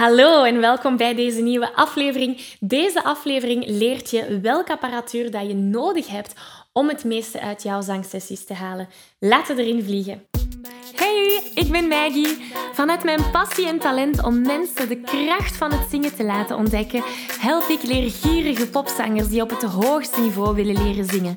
Hallo en welkom bij deze nieuwe aflevering. Deze aflevering leert je welke apparatuur dat je nodig hebt om het meeste uit jouw zangsessies te halen. Laten we erin vliegen. Hey, ik ben Maggie. Vanuit mijn passie en talent om mensen de kracht van het zingen te laten ontdekken, help ik leergierige popzangers die op het hoogste niveau willen leren zingen.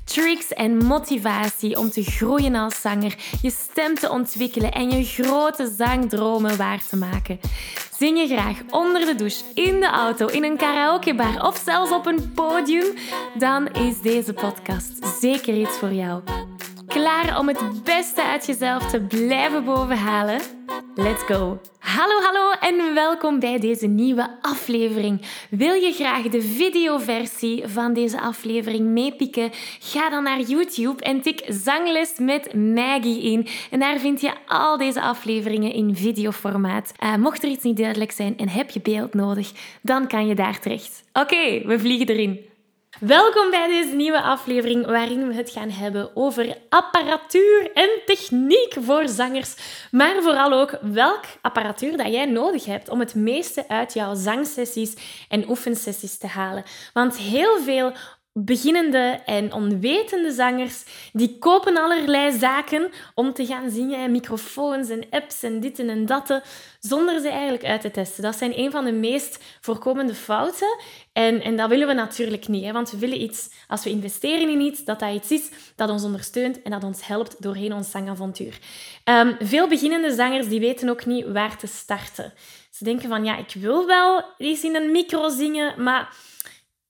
tricks en motivatie om te groeien als zanger, je stem te ontwikkelen en je grote zangdromen waar te maken. Zing je graag onder de douche, in de auto, in een karaokebar of zelfs op een podium? Dan is deze podcast zeker iets voor jou. Klaar om het beste uit jezelf te blijven bovenhalen? Let's go! Hallo, hallo en welkom bij deze nieuwe aflevering. Wil je graag de videoversie van deze aflevering meepikken? Ga dan naar YouTube en tik Zangles met Maggie in. En daar vind je al deze afleveringen in videoformaat. Uh, mocht er iets niet duidelijk zijn en heb je beeld nodig, dan kan je daar terecht. Oké, we vliegen erin. Welkom bij deze nieuwe aflevering waarin we het gaan hebben over apparatuur en techniek voor zangers, maar vooral ook welk apparatuur dat jij nodig hebt om het meeste uit jouw zangsessies en oefensessies te halen. Want heel veel beginnende en onwetende zangers, die kopen allerlei zaken om te gaan zingen, microfoons en apps en dit en dat, zonder ze eigenlijk uit te testen. Dat zijn een van de meest voorkomende fouten. En, en dat willen we natuurlijk niet, hè? want we willen iets, als we investeren in iets, dat dat iets is dat ons ondersteunt en dat ons helpt doorheen ons zangavontuur. Um, veel beginnende zangers die weten ook niet waar te starten. Ze denken van, ja, ik wil wel eens in een micro zingen, maar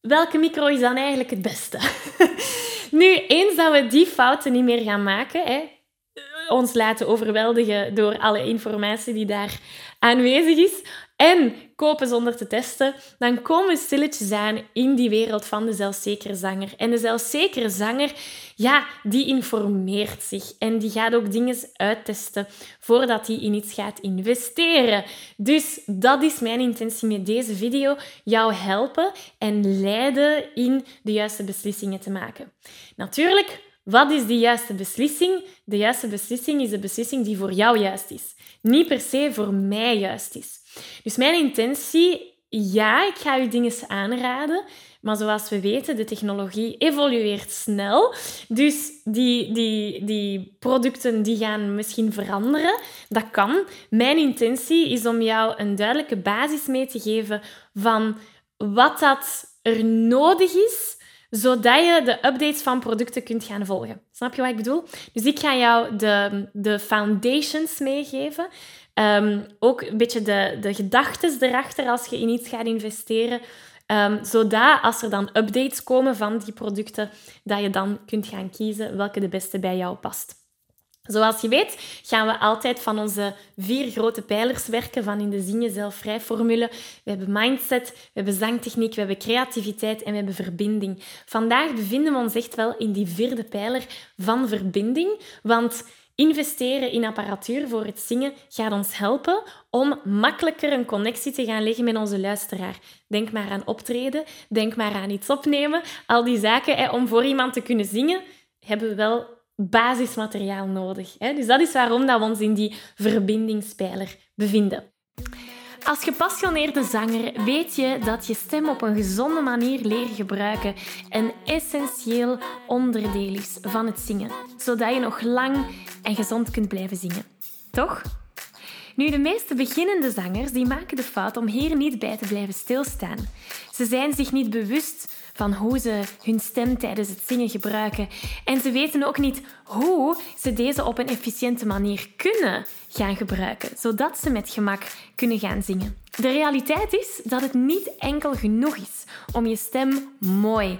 welke micro is dan eigenlijk het beste? nu, eens dat we die fouten niet meer gaan maken, hè, ons laten overweldigen door alle informatie die daar aanwezig is, en kopen zonder te testen, dan komen we stilletjes aan in die wereld van de zelfzekere zanger. En de zelfzekere zanger, ja, die informeert zich en die gaat ook dingen uittesten voordat hij in iets gaat investeren. Dus dat is mijn intentie met deze video, jou helpen en leiden in de juiste beslissingen te maken. Natuurlijk, wat is de juiste beslissing? De juiste beslissing is de beslissing die voor jou juist is. Niet per se voor mij juist is. Dus mijn intentie, ja, ik ga u dingen aanraden. Maar zoals we weten, de technologie evolueert snel. Dus die, die, die producten die gaan misschien veranderen. Dat kan. Mijn intentie is om jou een duidelijke basis mee te geven van wat dat er nodig is zodat je de updates van producten kunt gaan volgen. Snap je wat ik bedoel? Dus ik ga jou de, de foundations meegeven. Ehm, ook een beetje de, de gedachten erachter als je in iets gaat investeren. Um, zodat als er dan updates komen van die producten, dat je dan kunt gaan kiezen welke de beste bij jou past. Zoals je weet gaan we altijd van onze vier grote pijlers werken van in de Zing Jezelf Vrij formule. We hebben mindset, we hebben zangtechniek, we hebben creativiteit en we hebben verbinding. Vandaag bevinden we ons echt wel in die vierde pijler van verbinding, want investeren in apparatuur voor het zingen gaat ons helpen om makkelijker een connectie te gaan leggen met onze luisteraar. Denk maar aan optreden, denk maar aan iets opnemen. Al die zaken, om voor iemand te kunnen zingen, hebben we wel basismateriaal nodig. Hè? Dus dat is waarom dat we ons in die verbindingspijler bevinden. Als gepassioneerde zanger weet je dat je stem op een gezonde manier leren gebruiken een essentieel onderdeel is van het zingen, zodat je nog lang en gezond kunt blijven zingen. Toch? Nu, de meeste beginnende zangers die maken de fout om hier niet bij te blijven stilstaan. Ze zijn zich niet bewust van hoe ze hun stem tijdens het zingen gebruiken. En ze weten ook niet hoe ze deze op een efficiënte manier kunnen gaan gebruiken, zodat ze met gemak kunnen gaan zingen. De realiteit is dat het niet enkel genoeg is om je stem mooi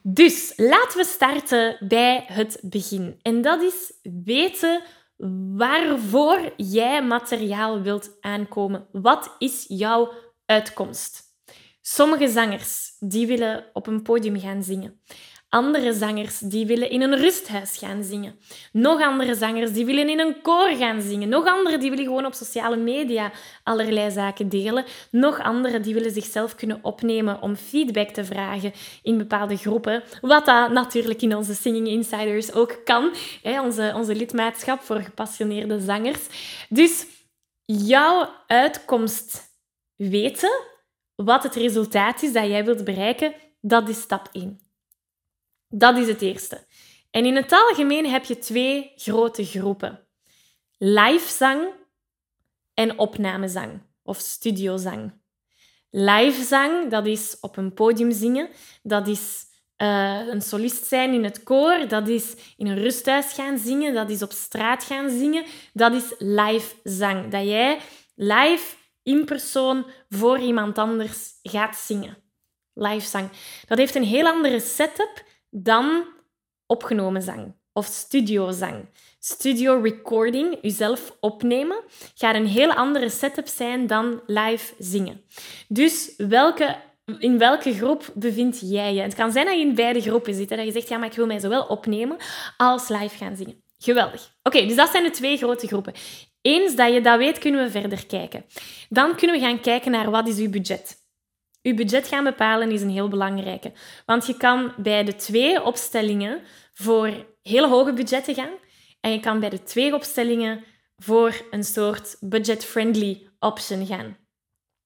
Dus laten we starten bij het begin. En dat is weten waarvoor jij materiaal wilt aankomen. Wat is jouw uitkomst? Sommige zangers die willen op een podium gaan zingen. Andere zangers die willen in een rusthuis gaan zingen. Nog andere zangers die willen in een koor gaan zingen. Nog andere die willen gewoon op sociale media allerlei zaken delen. Nog andere die willen zichzelf kunnen opnemen om feedback te vragen in bepaalde groepen. Wat dat natuurlijk in onze Singing Insiders ook kan. Hè, onze, onze lidmaatschap voor gepassioneerde zangers. Dus jouw uitkomst weten, wat het resultaat is dat jij wilt bereiken, dat is stap 1. Dat is het eerste. En in het algemeen heb je twee grote groepen: livezang en opnamezang of studiozang. Livezang, dat is op een podium zingen, dat is uh, een solist zijn in het koor, dat is in een rusthuis gaan zingen, dat is op straat gaan zingen, dat is livezang. Dat jij live in persoon voor iemand anders gaat zingen. Livezang. Dat heeft een heel andere setup dan opgenomen zang of studiozang. Studio recording, jezelf opnemen, gaat een heel andere setup zijn dan live zingen. Dus welke, in welke groep bevind jij je? Het kan zijn dat je in beide groepen zit. Dat je zegt, ja, maar ik wil mij zowel opnemen als live gaan zingen. Geweldig. Oké, dus dat zijn de twee grote groepen. Eens dat je dat weet, kunnen we verder kijken. Dan kunnen we gaan kijken naar wat is uw budget. Je budget gaan bepalen is een heel belangrijke. Want je kan bij de twee opstellingen voor hele hoge budgetten gaan. En je kan bij de twee opstellingen voor een soort budget-friendly option gaan.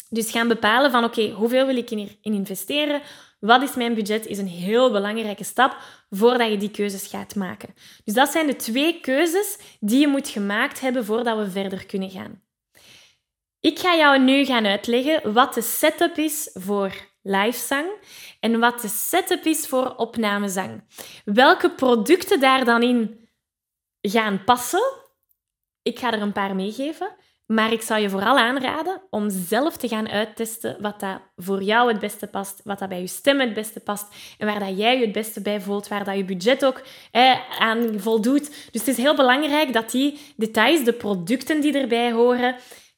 Dus gaan bepalen van oké, hoeveel wil ik in investeren? Wat is mijn budget? Is een heel belangrijke stap voordat je die keuzes gaat maken. Dus dat zijn de twee keuzes die je moet gemaakt hebben voordat we verder kunnen gaan. Ik ga jou nu gaan uitleggen wat de setup is voor livezang en wat de setup is voor opnamezang. Welke producten daar dan in gaan passen. Ik ga er een paar meegeven, maar ik zou je vooral aanraden om zelf te gaan uittesten wat dat voor jou het beste past, wat dat bij je stem het beste past en waar dat jij je het beste bij voelt, waar dat je budget ook aan voldoet. Dus het is heel belangrijk dat die details, de producten die erbij horen,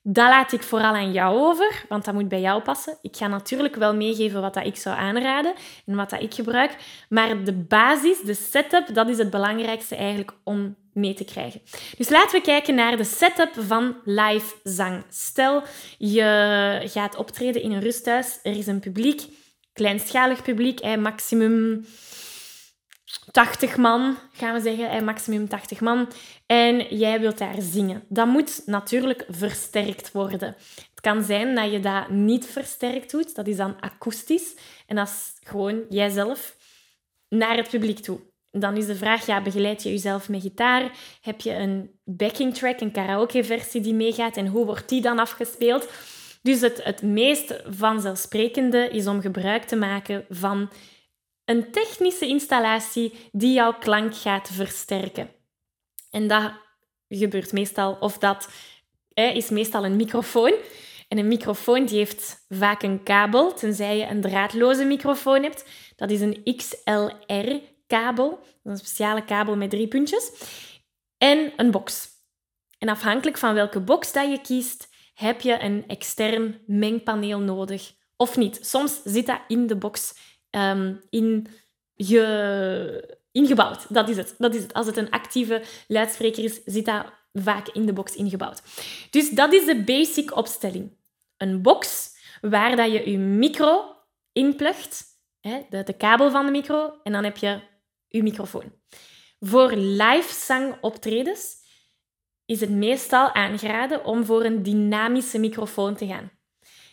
dat laat ik vooral aan jou over, want dat moet bij jou passen. Ik ga natuurlijk wel meegeven wat dat ik zou aanraden en wat dat ik gebruik. Maar de basis, de setup, dat is het belangrijkste eigenlijk om mee te krijgen. Dus laten we kijken naar de setup van live zang. Stel, je gaat optreden in een rusthuis. Er is een publiek, kleinschalig publiek, maximum 80 man, gaan we zeggen, maximum 80 man. En jij wilt daar zingen. Dat moet natuurlijk versterkt worden. Het kan zijn dat je dat niet versterkt doet. Dat is dan akoestisch. En dat is gewoon jijzelf naar het publiek toe. Dan is de vraag, ja, begeleid je jezelf met gitaar? Heb je een backing track, een karaoke-versie die meegaat? En hoe wordt die dan afgespeeld? Dus het, het meest vanzelfsprekende is om gebruik te maken van een technische installatie die jouw klank gaat versterken. En dat gebeurt meestal, of dat is meestal een microfoon. En een microfoon die heeft vaak een kabel, tenzij je een draadloze microfoon hebt. Dat is een XLR-kabel, een speciale kabel met drie puntjes. En een box. En afhankelijk van welke box dat je kiest, heb je een extern mengpaneel nodig of niet. Soms zit dat in de box Ehm, in ge, ingebouwd. Dat is, het. dat is het. Als het een actieve luidspreker is, zit dat vaak in de box ingebouwd. Dus dat is de basic opstelling. Een box waar dat je je micro inplugt, de, de kabel van de micro, en dan heb je je microfoon. Voor live zangoptredens is het meestal aangeraden om voor een dynamische microfoon te gaan.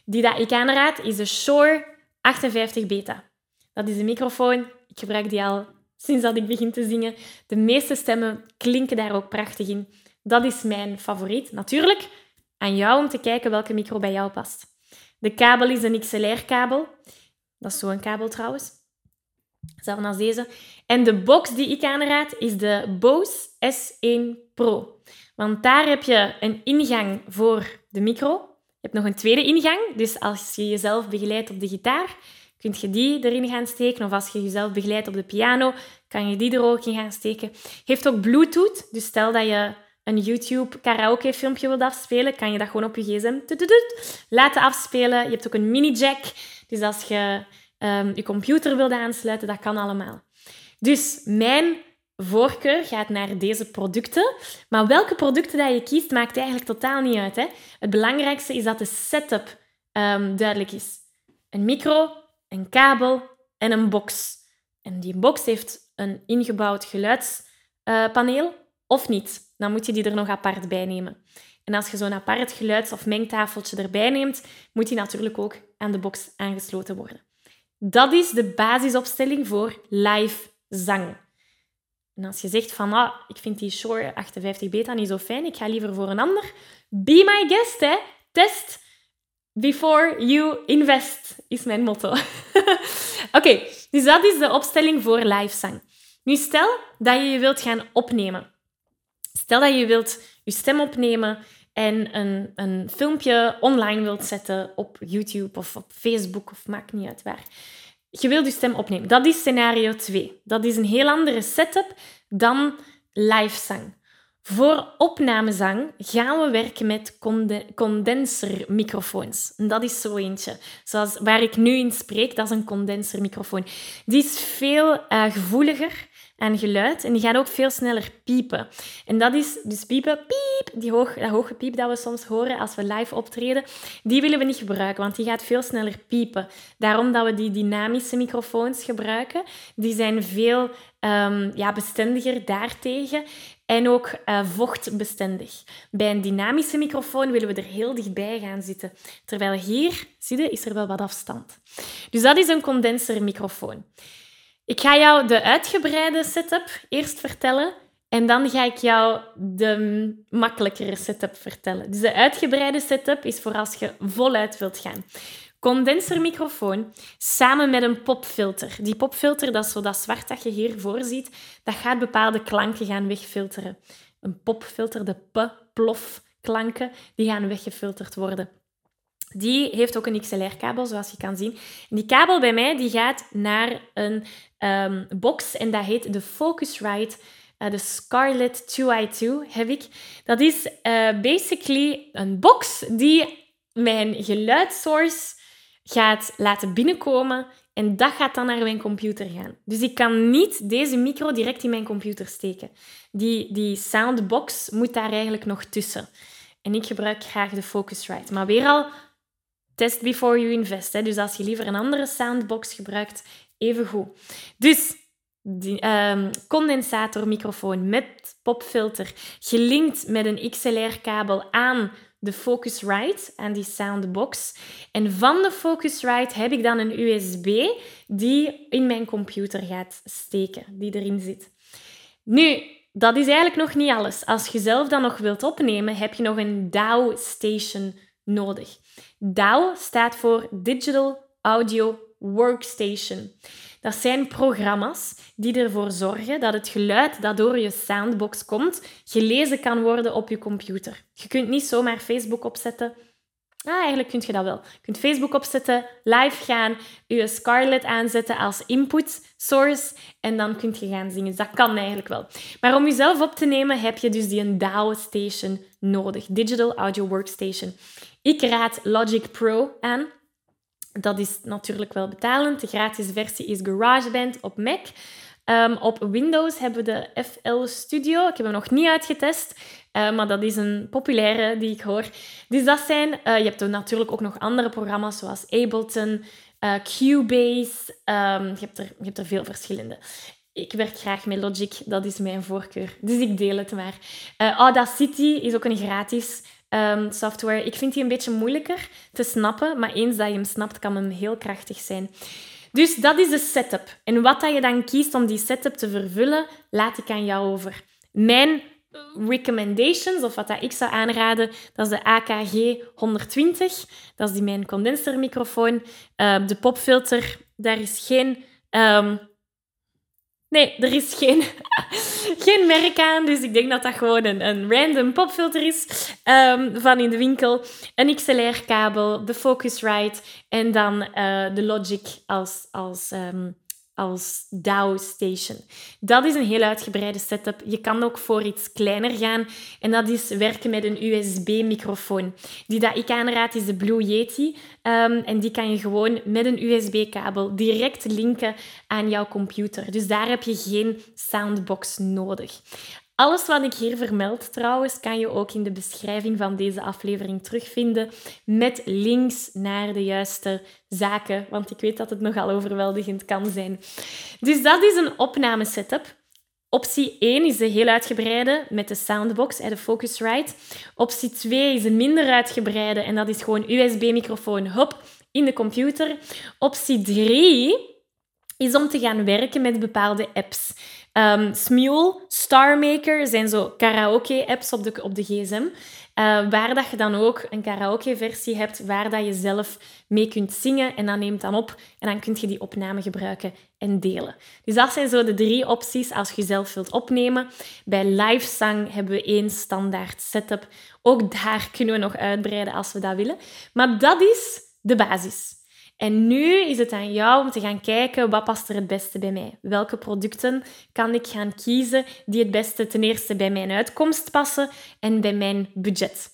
Die dat ik aanraad is de Shure 58 Beta. Dat is een microfoon. Ik gebruik die al sinds dat ik begin te zingen. De meeste stemmen klinken daar ook prachtig in. Dat is mijn favoriet. Natuurlijk aan jou om te kijken welke micro bij jou past. De kabel is een XLR-kabel. Dat is zo'n kabel trouwens. Hetzelfde als deze. En de box die ik aanraad is de Bose S1 Pro. Want daar heb je een ingang voor de micro. Je hebt nog een tweede ingang. Dus als je jezelf begeleidt op de gitaar, kun je die erin gaan steken. Of als je jezelf begeleidt op de piano, kan je die er ook in gaan steken. Heeft ook Bluetooth. Dus stel dat je een YouTube karaoke filmpje wilt afspelen, kan je dat gewoon op je gsm laten afspelen. Je hebt ook een mini jack. Dus als je um, je computer wilt aansluiten, dat kan allemaal. Dus mijn voorkeur gaat naar deze producten. Maar welke producten dat je kiest, maakt eigenlijk totaal niet uit. Hè? Het belangrijkste is dat de setup um, duidelijk is. Een micro, een kabel en een box. En die box heeft een ingebouwd geluidspaneel of niet. Dan moet je die er nog apart bij nemen. En als je zo'n apart geluids- of mengtafeltje erbij neemt, moet die natuurlijk ook aan de box aangesloten worden. Dat is de basisopstelling voor live zang. En als je zegt van, ah, ik vind die Shure 58 beta niet zo fijn, ik ga liever voor een ander, be my guest, hè. Test before you invest, is mijn motto. Oké, dus dat is de opstelling voor live zang. Nu stel dat je je wilt gaan opnemen. Stel dat je wilt je stem opnemen en een, een filmpje online wilt zetten op YouTube of op Facebook of maakt niet uit waar. Je wilt je stem opnemen. Dat is scenario 2. Dat is een heel andere setup dan live zang. Voor opnamezang gaan we werken met condensermicrofoons. En dat is zo eentje. Zoals waar ik nu in spreek, dat is een condensermicrofoon. Die is veel uh, gevoeliger aan geluid en die gaat ook veel sneller piepen. En dat is dus piepen, piep, die hoog, dat hoge piep dat we soms horen als we live optreden, die willen we niet gebruiken, want die gaat veel sneller piepen. Daarom dat we die dynamische microfoons gebruiken. Die zijn veel um, ja, bestendiger daartegen en ook uh, vochtbestendig. Bij een dynamische microfoon willen we er heel dichtbij gaan zitten. Terwijl hier, zie je, is er wel wat afstand. Dus dat is een condensermicrofoon. Ik ga jou de uitgebreide setup eerst vertellen en dan ga ik jou de makkelijkere setup vertellen. Dus de uitgebreide setup is voor als je voluit wilt gaan. Condensermicrofoon samen met een popfilter. Die popfilter, dat is zo dat zwart dat je hiervoor ziet, dat gaat bepaalde klanken gaan wegfilteren. Een popfilter, de p-plof klanken, die gaan weggefilterd worden. Die heeft ook een XLR-kabel, zoals je kan zien. En die kabel bij mij die gaat naar een box en dat heet de Focusrite. Uh, de Scarlett 2i2 heb ik. Dat is basically een box die mijn geluidssource gaat laten binnenkomen en dat gaat dan naar mijn computer gaan. Dus ik kan niet deze micro direct in mijn computer steken. Die, die soundbox moet daar eigenlijk nog tussen. En ik gebruik graag de Focusrite. Maar weer al Test before you invest. Hè. Dus als je liever een andere soundbox gebruikt, even goed. Dus die, um, condensatormicrofoon met popfilter, gelinkt met een XLR-kabel aan de Focusrite, aan die soundbox. En van de Focusrite heb ik dan een USB die in mijn computer gaat steken, die erin zit. Nu, dat is eigenlijk nog niet alles. Als je zelf dan nog wilt opnemen, heb je nog een DAW station nodig. DAW staat voor Digital Audio Workstation. Dat zijn programma's die ervoor zorgen dat het geluid dat door je soundbox komt, gelezen kan worden op je computer. Je kunt niet zomaar Facebook opzetten. Ah, eigenlijk kun je dat wel. Je kunt Facebook opzetten, live gaan, je Scarlett aanzetten als input source en dan kun je gaan zingen. Dat kan eigenlijk wel. Maar om jezelf op te nemen heb je dus die DAW station nodig. Digital Audio Workstation. Ik raad Logic Pro aan. Dat is natuurlijk wel betalend. De gratis versie is GarageBand op Mac. Um, op Windows hebben we de FL Studio. Ik heb hem nog niet uitgetest, uh, maar dat is een populaire die ik hoor. Dus dat zijn... Uh, je hebt natuurlijk ook nog andere programma's zoals Ableton, uh, Cubase. Um, je, hebt er, je hebt er veel verschillende. Ik werk graag met Logic, dat is mijn voorkeur. Dus ik deel het maar. Audacity is ook een gratis um, software. Ik vind die een beetje moeilijker te snappen, maar eens dat je hem snapt, kan hem heel krachtig zijn. Dus dat is de setup. En wat dat je dan kiest om die setup te vervullen, laat ik aan jou over. Mijn recommendations, of wat dat ik zou aanraden, dat is de AKG 120. Dat is die mijn condensermicrofoon. Uh, de popfilter, daar is geen... Um, nee, er is geen, geen merk aan, dus ik denk dat dat gewoon een, een random popfilter is um, van in de winkel. Een XLR-kabel, de Focusrite en dan uh, de Logic als... als um, als DAW Station. Dat is een heel uitgebreide setup. Je kan ook voor iets kleiner gaan en dat is werken met een USB-microfoon. Die dat ik aanraad is de Blue Yeti um, en die kan je gewoon met een USB-kabel direct linken aan jouw computer. Dus daar heb je geen soundbox nodig. Alles wat ik hier vermeld trouwens, kan je ook in de beschrijving van deze aflevering terugvinden met links naar de juiste zaken, want ik weet dat het nogal overweldigend kan zijn. Dus dat is een opname setup. Optie 1 is de heel uitgebreide met de soundbox en de Focusrite. Optie 2 is een minder uitgebreide en dat is gewoon USB-microfoon, hop, in de computer. Optie 3 is om te gaan werken met bepaalde apps. Um, Smule, Starmaker zijn zo karaoke-apps op de, op de gsm. Uh, waar dat je dan ook een karaoke-versie hebt waar dat je zelf mee kunt zingen en dan neemt dan op en dan kun je die opname gebruiken en delen. Dus dat zijn zo de drie opties als je zelf wilt opnemen. Bij LiveSang hebben we één standaard setup. Ook daar kunnen we nog uitbreiden als we dat willen. Maar dat is de basis. En nu is het aan jou om te gaan kijken wat past er het beste bij mij. Welke producten kan ik gaan kiezen die het beste ten eerste bij mijn uitkomst passen en bij mijn budget.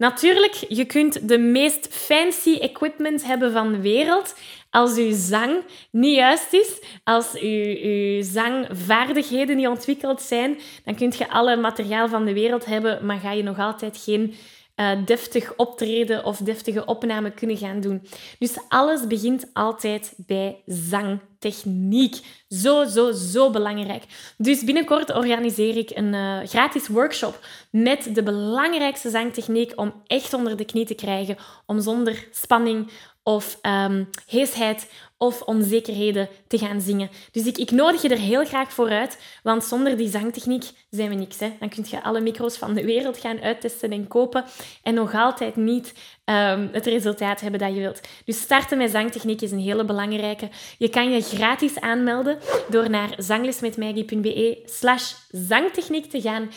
Natuurlijk, je kunt de meest fancy equipment hebben van de wereld. Als uw zang niet juist is, als uw, uw zangvaardigheden niet ontwikkeld zijn, dan kunt je alle materiaal van de wereld hebben, maar ga je nog altijd geen uh, deftig optreden of deftige opname kunnen gaan doen. Dus alles begint altijd bij zangtechniek. Zo, zo, zo belangrijk. Dus binnenkort organiseer ik een uh, gratis workshop met de belangrijkste zangtechniek om echt onder de knie te krijgen, om zonder spanning of um, heesheid of onzekerheden te gaan zingen. Dus ik, ik nodig je er heel graag voor uit, want zonder die zangtechniek zijn we niks. Hè? Dan kun je alle micro's van de wereld gaan uittesten en kopen en nog altijd niet um, het resultaat hebben dat je wilt. Dus starten met zangtechniek is een hele belangrijke. Je kan je gratis aanmelden door naar zanglesmetmaggie.be slash zangtechniek te gaan.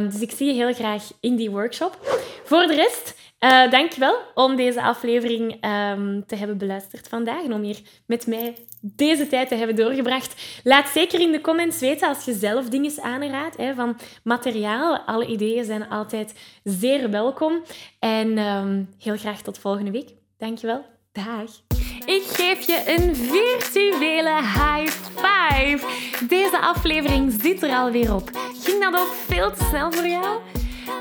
Um, dus ik zie je heel graag in die workshop. Voor de rest uh, dankjewel om deze aflevering um, te hebben beluisterd vandaag en om hier met mij deze tijd te hebben doorgebracht. Laat zeker in de comments weten als je zelf dingen aanraadt hè, van materiaal. Alle ideeën zijn altijd zeer welkom. En um, heel graag tot volgende week. Dankjewel. Dag. Ik geef je een virtuele high five. Deze aflevering zit er alweer op. Ging dat ook veel te snel voor jou?